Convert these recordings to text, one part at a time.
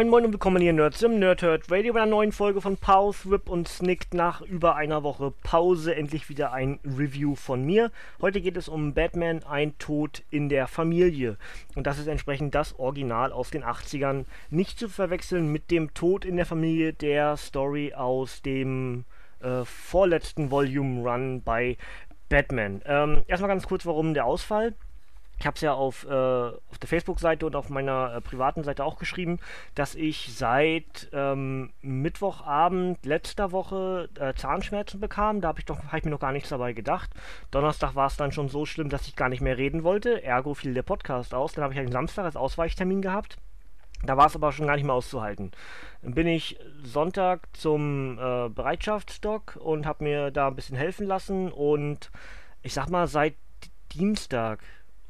Moin Moin und willkommen hier Nerds im Nerdhurt Radio bei einer neuen Folge von Pause, Rip und Snicked nach über einer Woche Pause endlich wieder ein Review von mir. Heute geht es um Batman, ein Tod in der Familie. Und das ist entsprechend das Original aus den 80ern. Nicht zu verwechseln mit dem Tod in der Familie der Story aus dem äh, vorletzten Volume Run bei Batman. Ähm, erstmal ganz kurz, warum der Ausfall. Ich habe es ja auf, äh, auf der Facebook-Seite und auf meiner äh, privaten Seite auch geschrieben, dass ich seit ähm, Mittwochabend letzter Woche äh, Zahnschmerzen bekam. Da habe ich, hab ich mir noch gar nichts dabei gedacht. Donnerstag war es dann schon so schlimm, dass ich gar nicht mehr reden wollte. Ergo fiel der Podcast aus. Dann habe ich einen Samstag als Ausweichtermin gehabt. Da war es aber schon gar nicht mehr auszuhalten. Dann bin ich Sonntag zum äh, Bereitschaftsstock und habe mir da ein bisschen helfen lassen. Und ich sag mal, seit Dienstag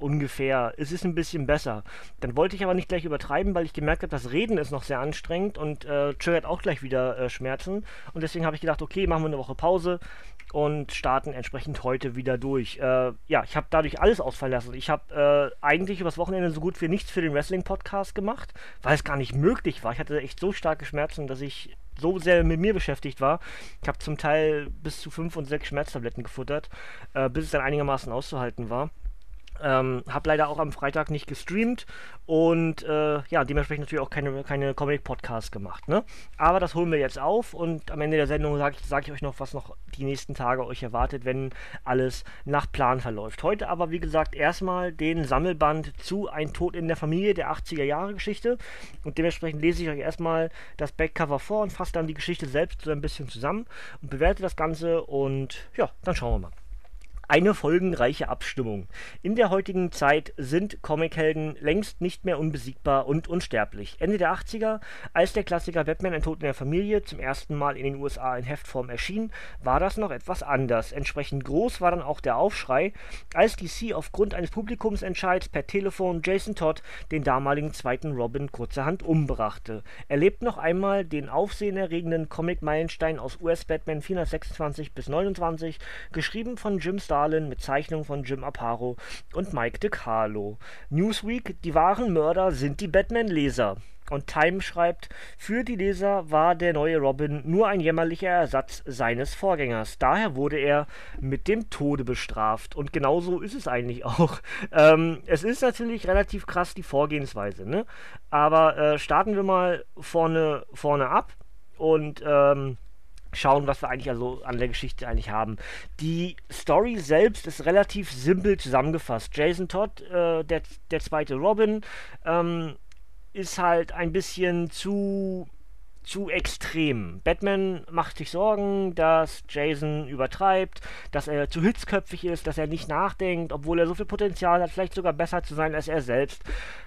ungefähr. Es ist ein bisschen besser. Dann wollte ich aber nicht gleich übertreiben, weil ich gemerkt habe, das Reden ist noch sehr anstrengend und äh, triggert auch gleich wieder äh, Schmerzen. Und deswegen habe ich gedacht, okay, machen wir eine Woche Pause und starten entsprechend heute wieder durch. Äh, ja, ich habe dadurch alles ausfallen lassen. Ich habe äh, eigentlich übers Wochenende so gut wie nichts für den Wrestling-Podcast gemacht, weil es gar nicht möglich war. Ich hatte echt so starke Schmerzen, dass ich so sehr mit mir beschäftigt war. Ich habe zum Teil bis zu fünf und sechs Schmerztabletten gefuttert, äh, bis es dann einigermaßen auszuhalten war. Ähm, hab leider auch am Freitag nicht gestreamt und äh, ja, dementsprechend natürlich auch keine, keine Comic-Podcasts gemacht. Ne? Aber das holen wir jetzt auf und am Ende der Sendung sage ich, sag ich euch noch, was noch die nächsten Tage euch erwartet, wenn alles nach Plan verläuft. Heute aber, wie gesagt, erstmal den Sammelband zu Ein Tod in der Familie der 80er Jahre Geschichte und dementsprechend lese ich euch erstmal das Backcover vor und fasse dann die Geschichte selbst so ein bisschen zusammen und bewerte das Ganze und ja, dann schauen wir mal. Eine folgenreiche Abstimmung. In der heutigen Zeit sind Comichelden längst nicht mehr unbesiegbar und unsterblich. Ende der 80er, als der Klassiker Batman ein Tod in der Familie zum ersten Mal in den USA in Heftform erschien, war das noch etwas anders. Entsprechend groß war dann auch der Aufschrei, als DC aufgrund eines Publikumsentscheids per Telefon Jason Todd den damaligen zweiten Robin kurzerhand umbrachte. Er lebt noch einmal den aufsehenerregenden Comic-Meilenstein aus US-Batman 426 bis 29, geschrieben von Jim Starr Starlin mit Zeichnung von Jim Aparo und Mike DeCarlo. Newsweek, die wahren Mörder sind die Batman-Leser. Und Time schreibt, für die Leser war der neue Robin nur ein jämmerlicher Ersatz seines Vorgängers. Daher wurde er mit dem Tode bestraft. Und genau so ist es eigentlich auch. Ähm, es ist natürlich relativ krass die Vorgehensweise, ne? Aber äh, starten wir mal vorne, vorne ab und ähm, schauen, was wir eigentlich also an der Geschichte eigentlich haben. Die Story selbst ist relativ simpel zusammengefasst. Jason Todd, äh, der, der zweite Robin, ähm, ist halt ein bisschen zu zu extrem. Batman macht sich Sorgen, dass Jason übertreibt, dass er zu hitzköpfig ist, dass er nicht nachdenkt, obwohl er so viel Potenzial hat, vielleicht sogar besser zu sein als er selbst.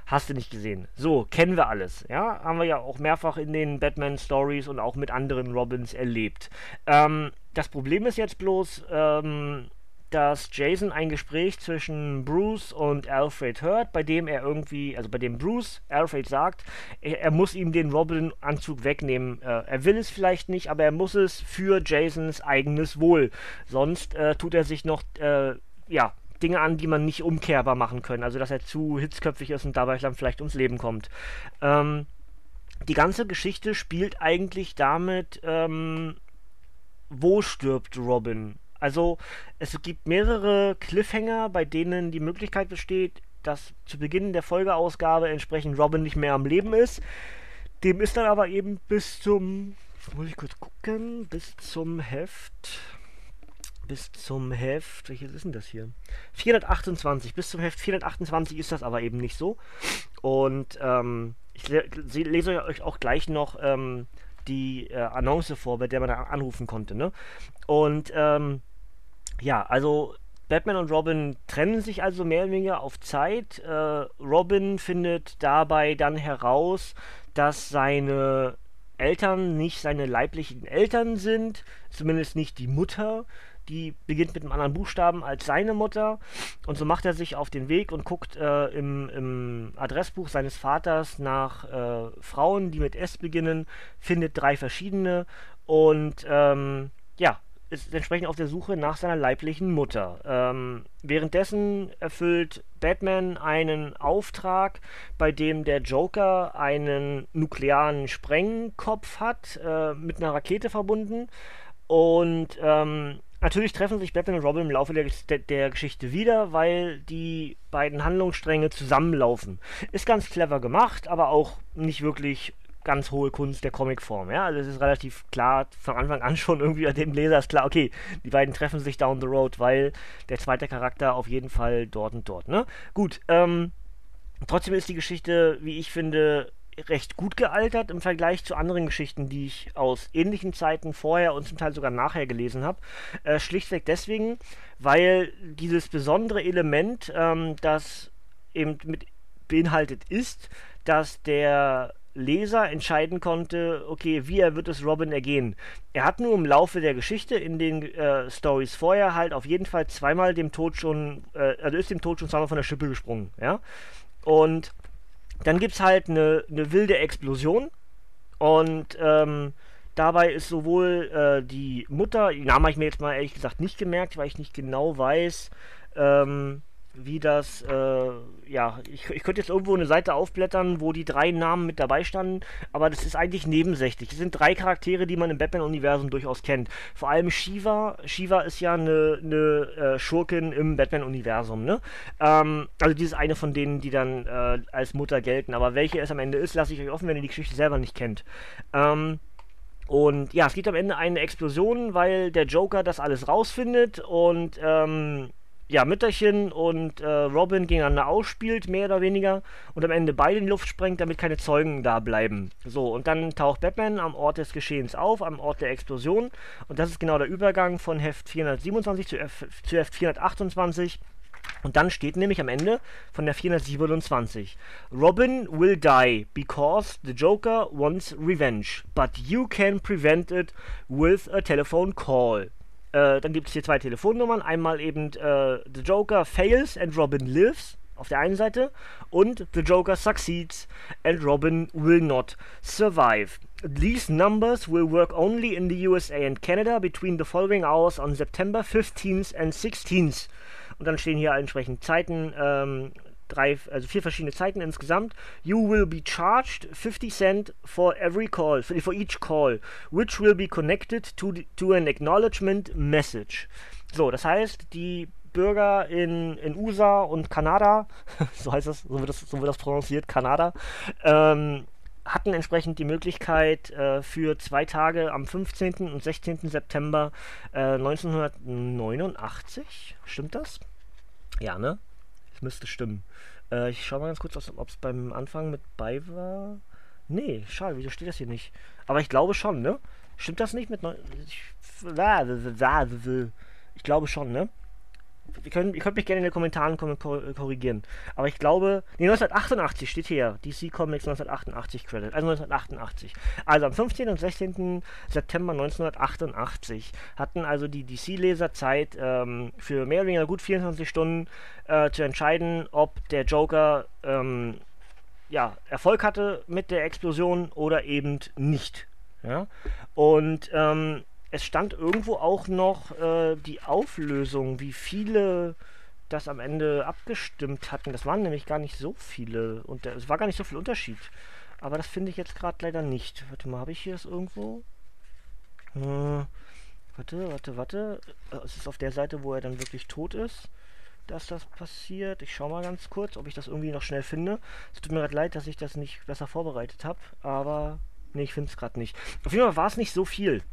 Hast du nicht gesehen. So, kennen wir alles. Ja, haben wir ja auch mehrfach in den Batman-Stories und auch mit anderen Robins erlebt. Ähm, das Problem ist jetzt bloß, ähm, dass Jason ein Gespräch zwischen Bruce und Alfred hört, bei dem er irgendwie, also bei dem Bruce Alfred sagt, er, er muss ihm den Robin-Anzug wegnehmen. Äh, er will es vielleicht nicht, aber er muss es für Jasons eigenes Wohl. Sonst äh, tut er sich noch, äh, ja, Dinge an, die man nicht umkehrbar machen können. Also, dass er zu hitzköpfig ist und dabei dann vielleicht ums Leben kommt. Ähm, die ganze Geschichte spielt eigentlich damit, ähm, wo stirbt Robin? Also es gibt mehrere Cliffhanger, bei denen die Möglichkeit besteht, dass zu Beginn der Folgeausgabe entsprechend Robin nicht mehr am Leben ist. Dem ist dann aber eben bis zum, muss ich kurz gucken, bis zum Heft, bis zum Heft, welches ist denn das hier? 428, bis zum Heft 428 ist das aber eben nicht so. Und ähm, ich le lese euch auch gleich noch ähm, die äh, Annonce vor, bei der man da anrufen konnte. Ne? Und ähm, ja, also Batman und Robin trennen sich also mehr oder weniger auf Zeit. Äh, Robin findet dabei dann heraus, dass seine Eltern nicht seine leiblichen Eltern sind, zumindest nicht die Mutter. Die beginnt mit einem anderen Buchstaben als seine Mutter. Und so macht er sich auf den Weg und guckt äh, im, im, Adressbuch seines Vaters nach äh, Frauen, die mit S beginnen, findet drei verschiedene und ähm, ja, ist entsprechend auf der Suche nach seiner leiblichen Mutter. Ähm, währenddessen erfüllt Batman einen Auftrag, bei dem der Joker einen nuklearen Sprengkopf hat, äh, mit einer Rakete verbunden. Und ähm, natürlich treffen sich Batman und Robin im Laufe der, der, der, Geschichte wieder, weil die beiden Handlungsstränge zusammenlaufen. Ist ganz clever gemacht, aber auch nicht wirklich ganz hohe Kunst der Comicform. Ja, also es ist relativ klar, von Anfang an schon irgendwie dem Leser ist klar, okay, die beiden treffen sich down the road, weil der zweite Charakter auf jeden Fall dort und dort. Ne? Gut, ähm, trotzdem ist die Geschichte, wie ich finde, recht gut gealtert im Vergleich zu anderen Geschichten, die ich aus ähnlichen Zeiten vorher und zum Teil sogar nachher gelesen habe. Äh, schlichtweg deswegen, weil dieses besondere Element, ähm, das eben mit beinhaltet ist, dass der Leser entscheiden konnte, okay, wie er wird es Robin ergehen. Er hat nur im Laufe der Geschichte in den äh, Stories vorher halt auf jeden Fall zweimal dem Tod schon, äh, also ist dem Tod schon zweimal von der Schippe gesprungen, ja. Und dann gibt es halt eine, eine wilde Explosion und ähm, dabei ist sowohl äh, die Mutter, die Namen habe ich mir jetzt mal ehrlich gesagt nicht gemerkt, weil ich nicht genau weiß, ähm, wie das, äh, ja, ich, ich könnte jetzt irgendwo eine Seite aufblättern, wo die drei Namen mit dabei standen, aber das ist eigentlich nebensächlich. Es sind drei Charaktere, die man im Batman-Universum durchaus kennt. Vor allem Shiva. Shiva ist ja eine, eine äh, Schurkin im Batman-Universum, ne? Ähm, also die ist eine von denen, die dann äh, als Mutter gelten. Aber welche es am Ende ist, lasse ich euch offen, wenn ihr die Geschichte selber nicht kennt. Ähm, und ja, es gibt am Ende eine Explosion, weil der Joker das alles rausfindet und ähm, ja, Mütterchen und äh, Robin gegeneinander ausspielt, mehr oder weniger, und am Ende beide in die Luft sprengt, damit keine Zeugen da bleiben. So, und dann taucht Batman am Ort des Geschehens auf, am Ort der Explosion, und das ist genau der Übergang von Heft 427 zu, F zu Heft 428. Und dann steht nämlich am Ende von der 427: Robin will die because the Joker wants revenge, but you can prevent it with a telephone call. Äh, dann gibt es hier zwei Telefonnummern. Einmal eben äh, The Joker fails and Robin lives auf der einen Seite und The Joker succeeds and Robin will not survive. These numbers will work only in the USA and Canada between the following hours on September 15th and 16th. Und dann stehen hier entsprechend Zeiten, ähm, drei, also vier verschiedene Zeiten insgesamt. You will be charged 50 cent for every call, for each call, which will be connected to, to an acknowledgement message. So, das heißt, die Bürger in, in USA und Kanada, so heißt das, so wird das, so wird das prononciert, Kanada, ähm, hatten entsprechend die Möglichkeit äh, für zwei Tage am 15. und 16. September äh, 1989, stimmt das? Ja, ne? Müsste stimmen. Äh, ich schau mal ganz kurz, ob es beim Anfang mit bei war. Nee, schade, wieso steht das hier nicht? Aber ich glaube schon, ne? Stimmt das nicht mit. Ich, ich glaube schon, ne? Ihr könnt, ihr könnt mich gerne in den Kommentaren korrigieren. Aber ich glaube, nee, 1988 steht hier. DC Comics 1988 Credit. Also 1988. Also am 15. und 16. September 1988 hatten also die DC-Leser Zeit, ähm, für mehr oder weniger gut 24 Stunden äh, zu entscheiden, ob der Joker ähm, ja, Erfolg hatte mit der Explosion oder eben nicht. Ja? Und ähm, es stand irgendwo auch noch äh, die Auflösung, wie viele das am Ende abgestimmt hatten. Das waren nämlich gar nicht so viele und es war gar nicht so viel Unterschied. Aber das finde ich jetzt gerade leider nicht. Warte mal, habe ich hier das irgendwo? Äh, warte, warte, warte. Äh, es ist auf der Seite, wo er dann wirklich tot ist, dass das passiert. Ich schaue mal ganz kurz, ob ich das irgendwie noch schnell finde. Es tut mir gerade leid, dass ich das nicht besser vorbereitet habe, aber nee, ich finde es gerade nicht. Auf jeden Fall war es nicht so viel.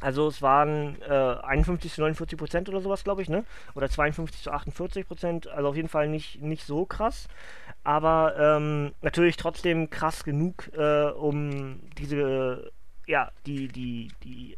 Also es waren äh, 51 zu 49 Prozent oder sowas, glaube ich, ne? Oder 52 zu 48 Prozent. Also auf jeden Fall nicht, nicht so krass. Aber ähm, natürlich trotzdem krass genug, äh, um diese, ja, die, die, die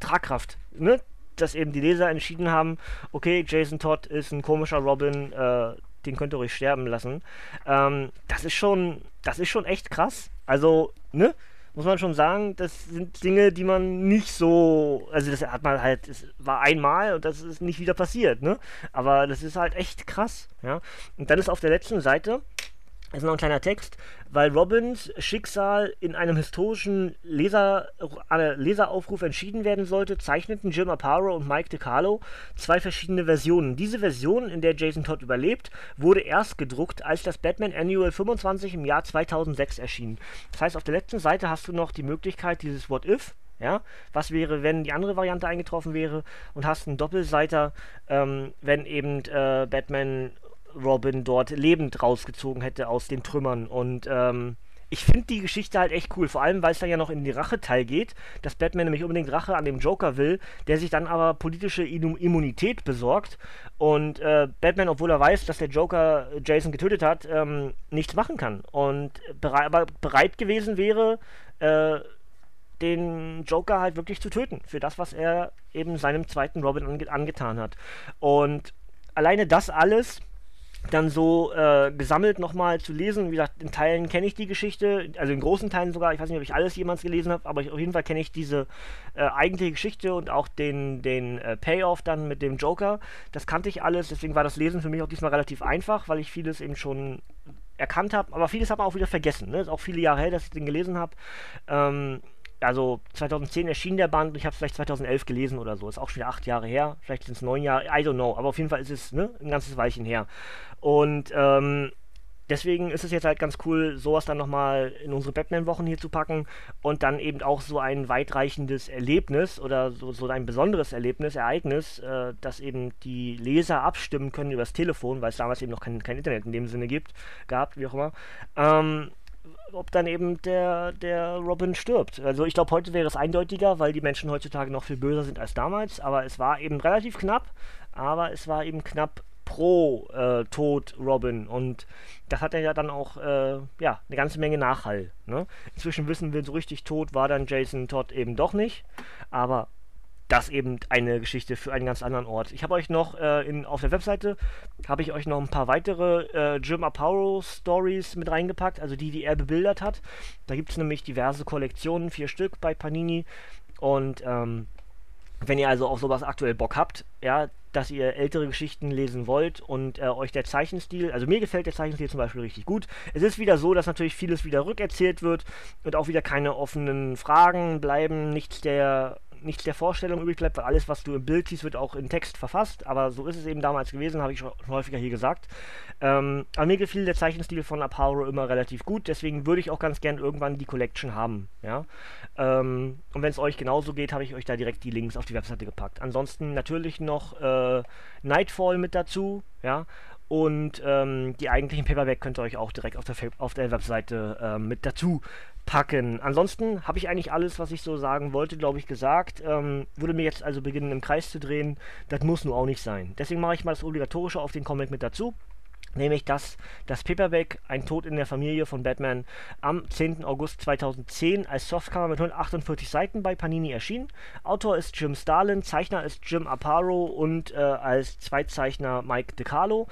Tragkraft, ne? dass eben die Leser entschieden haben, okay, Jason Todd ist ein komischer Robin, äh, den könnt ihr ruhig sterben lassen. Ähm, das ist schon, das ist schon echt krass. Also, ne? Muss man schon sagen, das sind Dinge, die man nicht so, also das hat man halt, es war einmal und das ist nicht wieder passiert, ne? Aber das ist halt echt krass, ja. Und dann ist auf der letzten Seite ist noch ein kleiner Text, weil Robins Schicksal in einem historischen Leser, äh, Leseraufruf entschieden werden sollte, zeichneten Jim Aparo und Mike DeCarlo zwei verschiedene Versionen. Diese Version, in der Jason Todd überlebt, wurde erst gedruckt, als das Batman Annual 25 im Jahr 2006 erschien. Das heißt, auf der letzten Seite hast du noch die Möglichkeit, dieses What If, ja, was wäre, wenn die andere Variante eingetroffen wäre und hast einen Doppelseiter, ähm, wenn eben äh, Batman Robin dort lebend rausgezogen hätte aus den Trümmern. Und ähm, ich finde die Geschichte halt echt cool, vor allem weil es dann ja noch in die Rache-Teil geht, dass Batman nämlich unbedingt Rache an dem Joker will, der sich dann aber politische Immunität besorgt und äh, Batman, obwohl er weiß, dass der Joker Jason getötet hat, ähm, nichts machen kann und bere aber bereit gewesen wäre, äh, den Joker halt wirklich zu töten für das, was er eben seinem zweiten Robin ange angetan hat. Und alleine das alles dann so äh, gesammelt nochmal zu lesen. Wie gesagt, in Teilen kenne ich die Geschichte, also in großen Teilen sogar. Ich weiß nicht, ob ich alles jemals gelesen habe, aber ich, auf jeden Fall kenne ich diese äh, eigentliche Geschichte und auch den, den äh, Payoff dann mit dem Joker. Das kannte ich alles, deswegen war das Lesen für mich auch diesmal relativ einfach, weil ich vieles eben schon erkannt habe, aber vieles habe ich auch wieder vergessen. Ne? Ist auch viele Jahre her, dass ich den gelesen habe. Ähm, also 2010 erschien der Band ich habe es vielleicht 2011 gelesen oder so. Ist auch schon wieder acht Jahre her. Vielleicht sind es neun Jahre. I don't know. Aber auf jeden Fall ist es ne, ein ganzes Weilchen her. Und ähm, deswegen ist es jetzt halt ganz cool, sowas dann nochmal in unsere Batman-Wochen hier zu packen und dann eben auch so ein weitreichendes Erlebnis oder so, so ein besonderes Erlebnis, Ereignis, äh, dass eben die Leser abstimmen können übers Telefon, weil es damals eben noch kein, kein Internet in dem Sinne gibt, gab, wie auch immer. Ähm, ob dann eben der, der Robin stirbt. Also ich glaube, heute wäre es eindeutiger, weil die Menschen heutzutage noch viel böser sind als damals. Aber es war eben relativ knapp. Aber es war eben knapp pro äh, Tod Robin. Und das hat ja dann auch äh, ja, eine ganze Menge Nachhall. Ne? Inzwischen wissen wir, so richtig tot war dann Jason Todd eben doch nicht. Aber das eben eine Geschichte für einen ganz anderen Ort. Ich habe euch noch äh, in, auf der Webseite habe ich euch noch ein paar weitere äh, Jim Aparo Stories mit reingepackt, also die, die er bebildert hat. Da gibt es nämlich diverse Kollektionen, vier Stück bei Panini. Und ähm, wenn ihr also auf sowas aktuell Bock habt, ja, dass ihr ältere Geschichten lesen wollt und äh, euch der Zeichenstil, also mir gefällt der Zeichenstil zum Beispiel richtig gut. Es ist wieder so, dass natürlich vieles wieder rückerzählt wird und auch wieder keine offenen Fragen bleiben, nichts der nichts der Vorstellung übrig bleibt, weil alles, was du im Bild siehst, wird auch in Text verfasst. Aber so ist es eben damals gewesen, habe ich schon häufiger hier gesagt. Ähm, aber mir gefiel der Zeichenstil von Aparo immer relativ gut, deswegen würde ich auch ganz gern irgendwann die Collection haben. Ja? Ähm, und wenn es euch genauso geht, habe ich euch da direkt die Links auf die Webseite gepackt. Ansonsten natürlich noch äh, Nightfall mit dazu. Ja? Und ähm, die eigentlichen Paperback könnt ihr euch auch direkt auf der, auf der Webseite äh, mit dazu packen. Ansonsten habe ich eigentlich alles, was ich so sagen wollte, glaube ich, gesagt. Ähm, würde mir jetzt also beginnen, im Kreis zu drehen. Das muss nur auch nicht sein. Deswegen mache ich mal das Obligatorische auf den Comic mit dazu. Nämlich dass das Paperback Ein Tod in der Familie von Batman am 10. August 2010 als Softcover mit 148 Seiten bei Panini erschien. Autor ist Jim Starlin, Zeichner ist Jim Aparo und äh, als Zweitzeichner Mike DeCarlo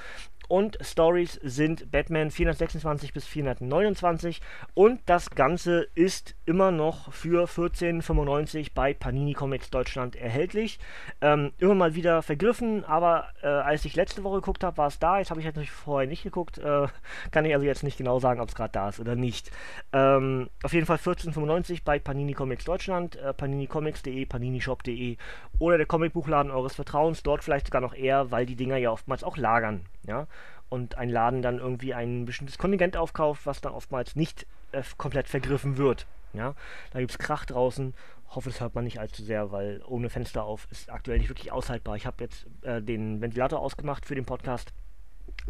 und Stories sind Batman 426 bis 429 und das Ganze ist immer noch für 14,95 bei Panini Comics Deutschland erhältlich. Ähm, immer mal wieder vergriffen, aber äh, als ich letzte Woche geguckt habe, war es da. Jetzt habe ich jetzt natürlich vorher nicht geguckt. Äh, kann ich also jetzt nicht genau sagen, ob es gerade da ist oder nicht. Ähm, auf jeden Fall 14,95 bei Panini Comics Deutschland, äh, paninicomics.de, paninishop.de oder der Comicbuchladen eures Vertrauens. Dort vielleicht sogar noch eher, weil die Dinger ja oftmals auch lagern ja, und ein Laden dann irgendwie ein bestimmtes Kontingent aufkauft, was dann oftmals nicht äh, komplett vergriffen wird. Ja, da gibt es Krach draußen. Hoffe, das hört man nicht allzu sehr, weil ohne Fenster auf ist aktuell nicht wirklich aushaltbar. Ich habe jetzt äh, den Ventilator ausgemacht für den Podcast,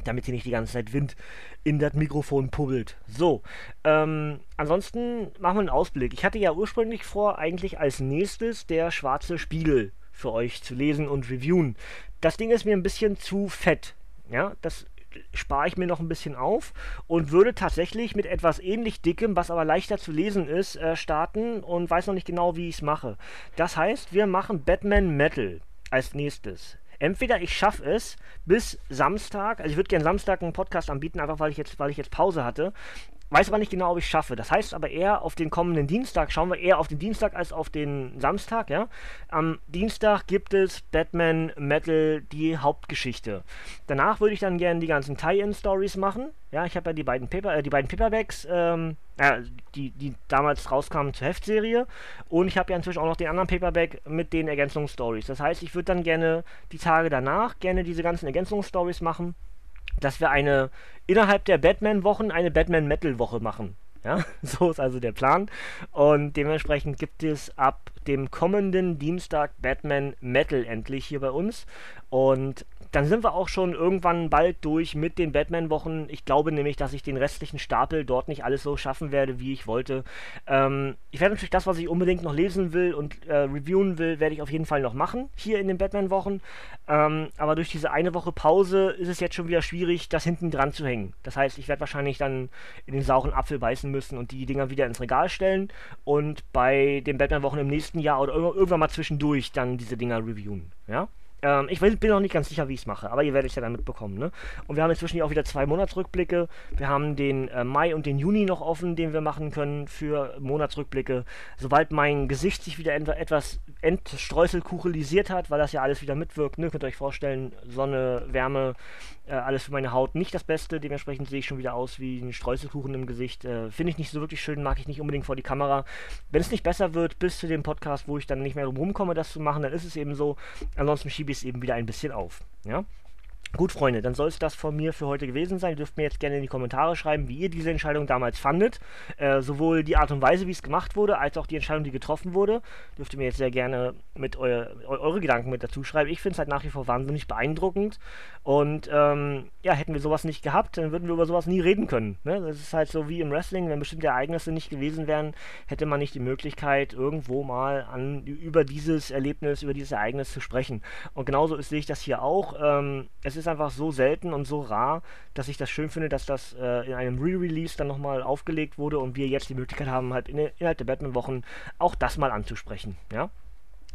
damit hier nicht die ganze Zeit Wind in das Mikrofon pubbelt. So, ähm, ansonsten machen wir einen Ausblick. Ich hatte ja ursprünglich vor, eigentlich als nächstes der schwarze Spiegel für euch zu lesen und reviewen. Das Ding ist mir ein bisschen zu fett. Ja, das spare ich mir noch ein bisschen auf und würde tatsächlich mit etwas ähnlich dickem, was aber leichter zu lesen ist, äh, starten und weiß noch nicht genau, wie ich es mache. Das heißt, wir machen Batman Metal. als nächstes. Entweder ich schaffe es bis Samstag, also ich würde gerne Samstag einen Podcast anbieten, einfach weil ich jetzt, weil ich jetzt Pause hatte. Weiß aber nicht genau, ob ich schaffe. Das heißt aber eher auf den kommenden Dienstag. Schauen wir eher auf den Dienstag als auf den Samstag, ja. Am Dienstag gibt es Batman Metal die Hauptgeschichte. Danach würde ich dann gerne die ganzen Tie-In-Stories machen. Ja, ich habe ja die beiden Paper, äh, die beiden Paperbacks, ähm, ja, die, die damals rauskamen zur Heftserie. Und ich habe ja inzwischen auch noch den anderen Paperback mit den Ergänzungsstories. Das heißt, ich würde dann gerne die Tage danach gerne diese ganzen Ergänzungsstories machen dass wir eine innerhalb der Batman-Wochen eine Batman-Metal-Woche machen. Ja, so ist also der Plan. Und dementsprechend gibt es ab dem kommenden Dienstag Batman Metal endlich hier bei uns. Und dann sind wir auch schon irgendwann bald durch mit den Batman-Wochen. Ich glaube nämlich, dass ich den restlichen Stapel dort nicht alles so schaffen werde, wie ich wollte. Ähm, ich werde natürlich das, was ich unbedingt noch lesen will und äh, reviewen will, werde ich auf jeden Fall noch machen, hier in den Batman-Wochen. Ähm, aber durch diese eine Woche Pause ist es jetzt schon wieder schwierig, das hinten dran zu hängen. Das heißt, ich werde wahrscheinlich dann in den sauren Apfel beißen müssen und die Dinger wieder ins Regal stellen und bei den Batman-Wochen im nächsten Jahr oder irgendwann mal zwischendurch dann diese Dinger reviewen. Ja? Ähm, ich bin noch nicht ganz sicher, wie ich es mache, aber ihr werdet es ja dann mitbekommen. Ne? Und wir haben inzwischen auch wieder zwei Monatsrückblicke. Wir haben den äh, Mai und den Juni noch offen, den wir machen können für Monatsrückblicke. Sobald mein Gesicht sich wieder etwas entstreuselkuchelisiert hat, weil das ja alles wieder mitwirkt, ne? könnt ihr euch vorstellen, Sonne, Wärme, äh, alles für meine Haut nicht das Beste. Dementsprechend sehe ich schon wieder aus wie ein Streuselkuchen im Gesicht. Äh, Finde ich nicht so wirklich schön, mag ich nicht unbedingt vor die Kamera. Wenn es nicht besser wird bis zu dem Podcast, wo ich dann nicht mehr rumkomme, das zu machen, dann ist es eben so. Ansonsten schiebe ich es eben wieder ein bisschen auf. Ja? Gut, Freunde, dann soll es das von mir für heute gewesen sein. Ihr dürft mir jetzt gerne in die Kommentare schreiben, wie ihr diese Entscheidung damals fandet. Äh, sowohl die Art und Weise, wie es gemacht wurde, als auch die Entscheidung, die getroffen wurde. Dürft ihr mir jetzt sehr gerne mit eu eure Gedanken mit dazu schreiben. Ich finde es halt nach wie vor wahnsinnig beeindruckend. Und ähm, ja, hätten wir sowas nicht gehabt, dann würden wir über sowas nie reden können. Ne? Das ist halt so wie im Wrestling, wenn bestimmte Ereignisse nicht gewesen wären, hätte man nicht die Möglichkeit, irgendwo mal an, über dieses Erlebnis, über dieses Ereignis zu sprechen. Und genauso sehe ich das hier auch. Ähm, es ist einfach so selten und so rar, dass ich das schön finde, dass das äh, in einem Re-Release dann nochmal aufgelegt wurde und wir jetzt die Möglichkeit haben, halt in, innerhalb der Batman-Wochen auch das mal anzusprechen. Ja?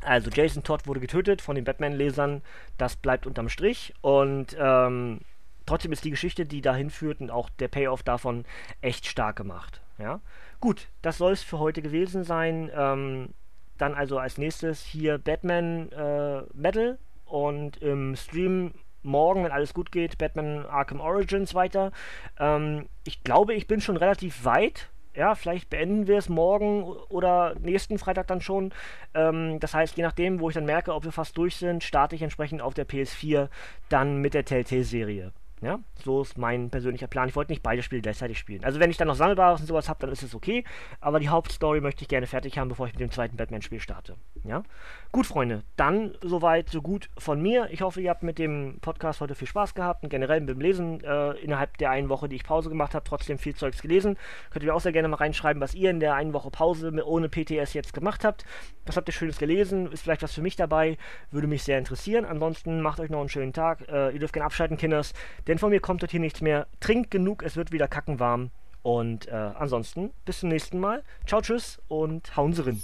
Also Jason Todd wurde getötet von den Batman-Lesern, das bleibt unterm Strich und ähm, trotzdem ist die Geschichte, die dahin führt und auch der Payoff davon echt stark gemacht. Ja? Gut, das soll es für heute gewesen sein. Ähm, dann also als nächstes hier Batman äh, Metal und im Stream morgen, wenn alles gut geht, Batman Arkham Origins weiter. Ähm, ich glaube, ich bin schon relativ weit. Ja, vielleicht beenden wir es morgen oder nächsten Freitag dann schon. Ähm, das heißt, je nachdem, wo ich dann merke, ob wir fast durch sind, starte ich entsprechend auf der PS4 dann mit der Telltale-Serie. Ja, so ist mein persönlicher Plan. Ich wollte nicht beide Spiele gleichzeitig spielen. Also wenn ich dann noch Sammelbares und sowas habe, dann ist es okay. Aber die Hauptstory möchte ich gerne fertig haben, bevor ich mit dem zweiten Batman-Spiel starte. Ja, gut, Freunde. Dann soweit so gut von mir. Ich hoffe, ihr habt mit dem Podcast heute viel Spaß gehabt und generell mit dem Lesen äh, innerhalb der einen Woche, die ich Pause gemacht habe, trotzdem viel Zeugs gelesen. Könnt ihr auch sehr gerne mal reinschreiben, was ihr in der einen Woche Pause ohne PTS jetzt gemacht habt. Was habt ihr Schönes gelesen? Ist vielleicht was für mich dabei? Würde mich sehr interessieren. Ansonsten macht euch noch einen schönen Tag. Äh, ihr dürft gerne abschalten, Kinders. Denn von mir kommt heute hier nichts mehr. Trinkt genug, es wird wieder kackenwarm. Und äh, ansonsten bis zum nächsten Mal. Ciao, tschüss und hauen Sie rein.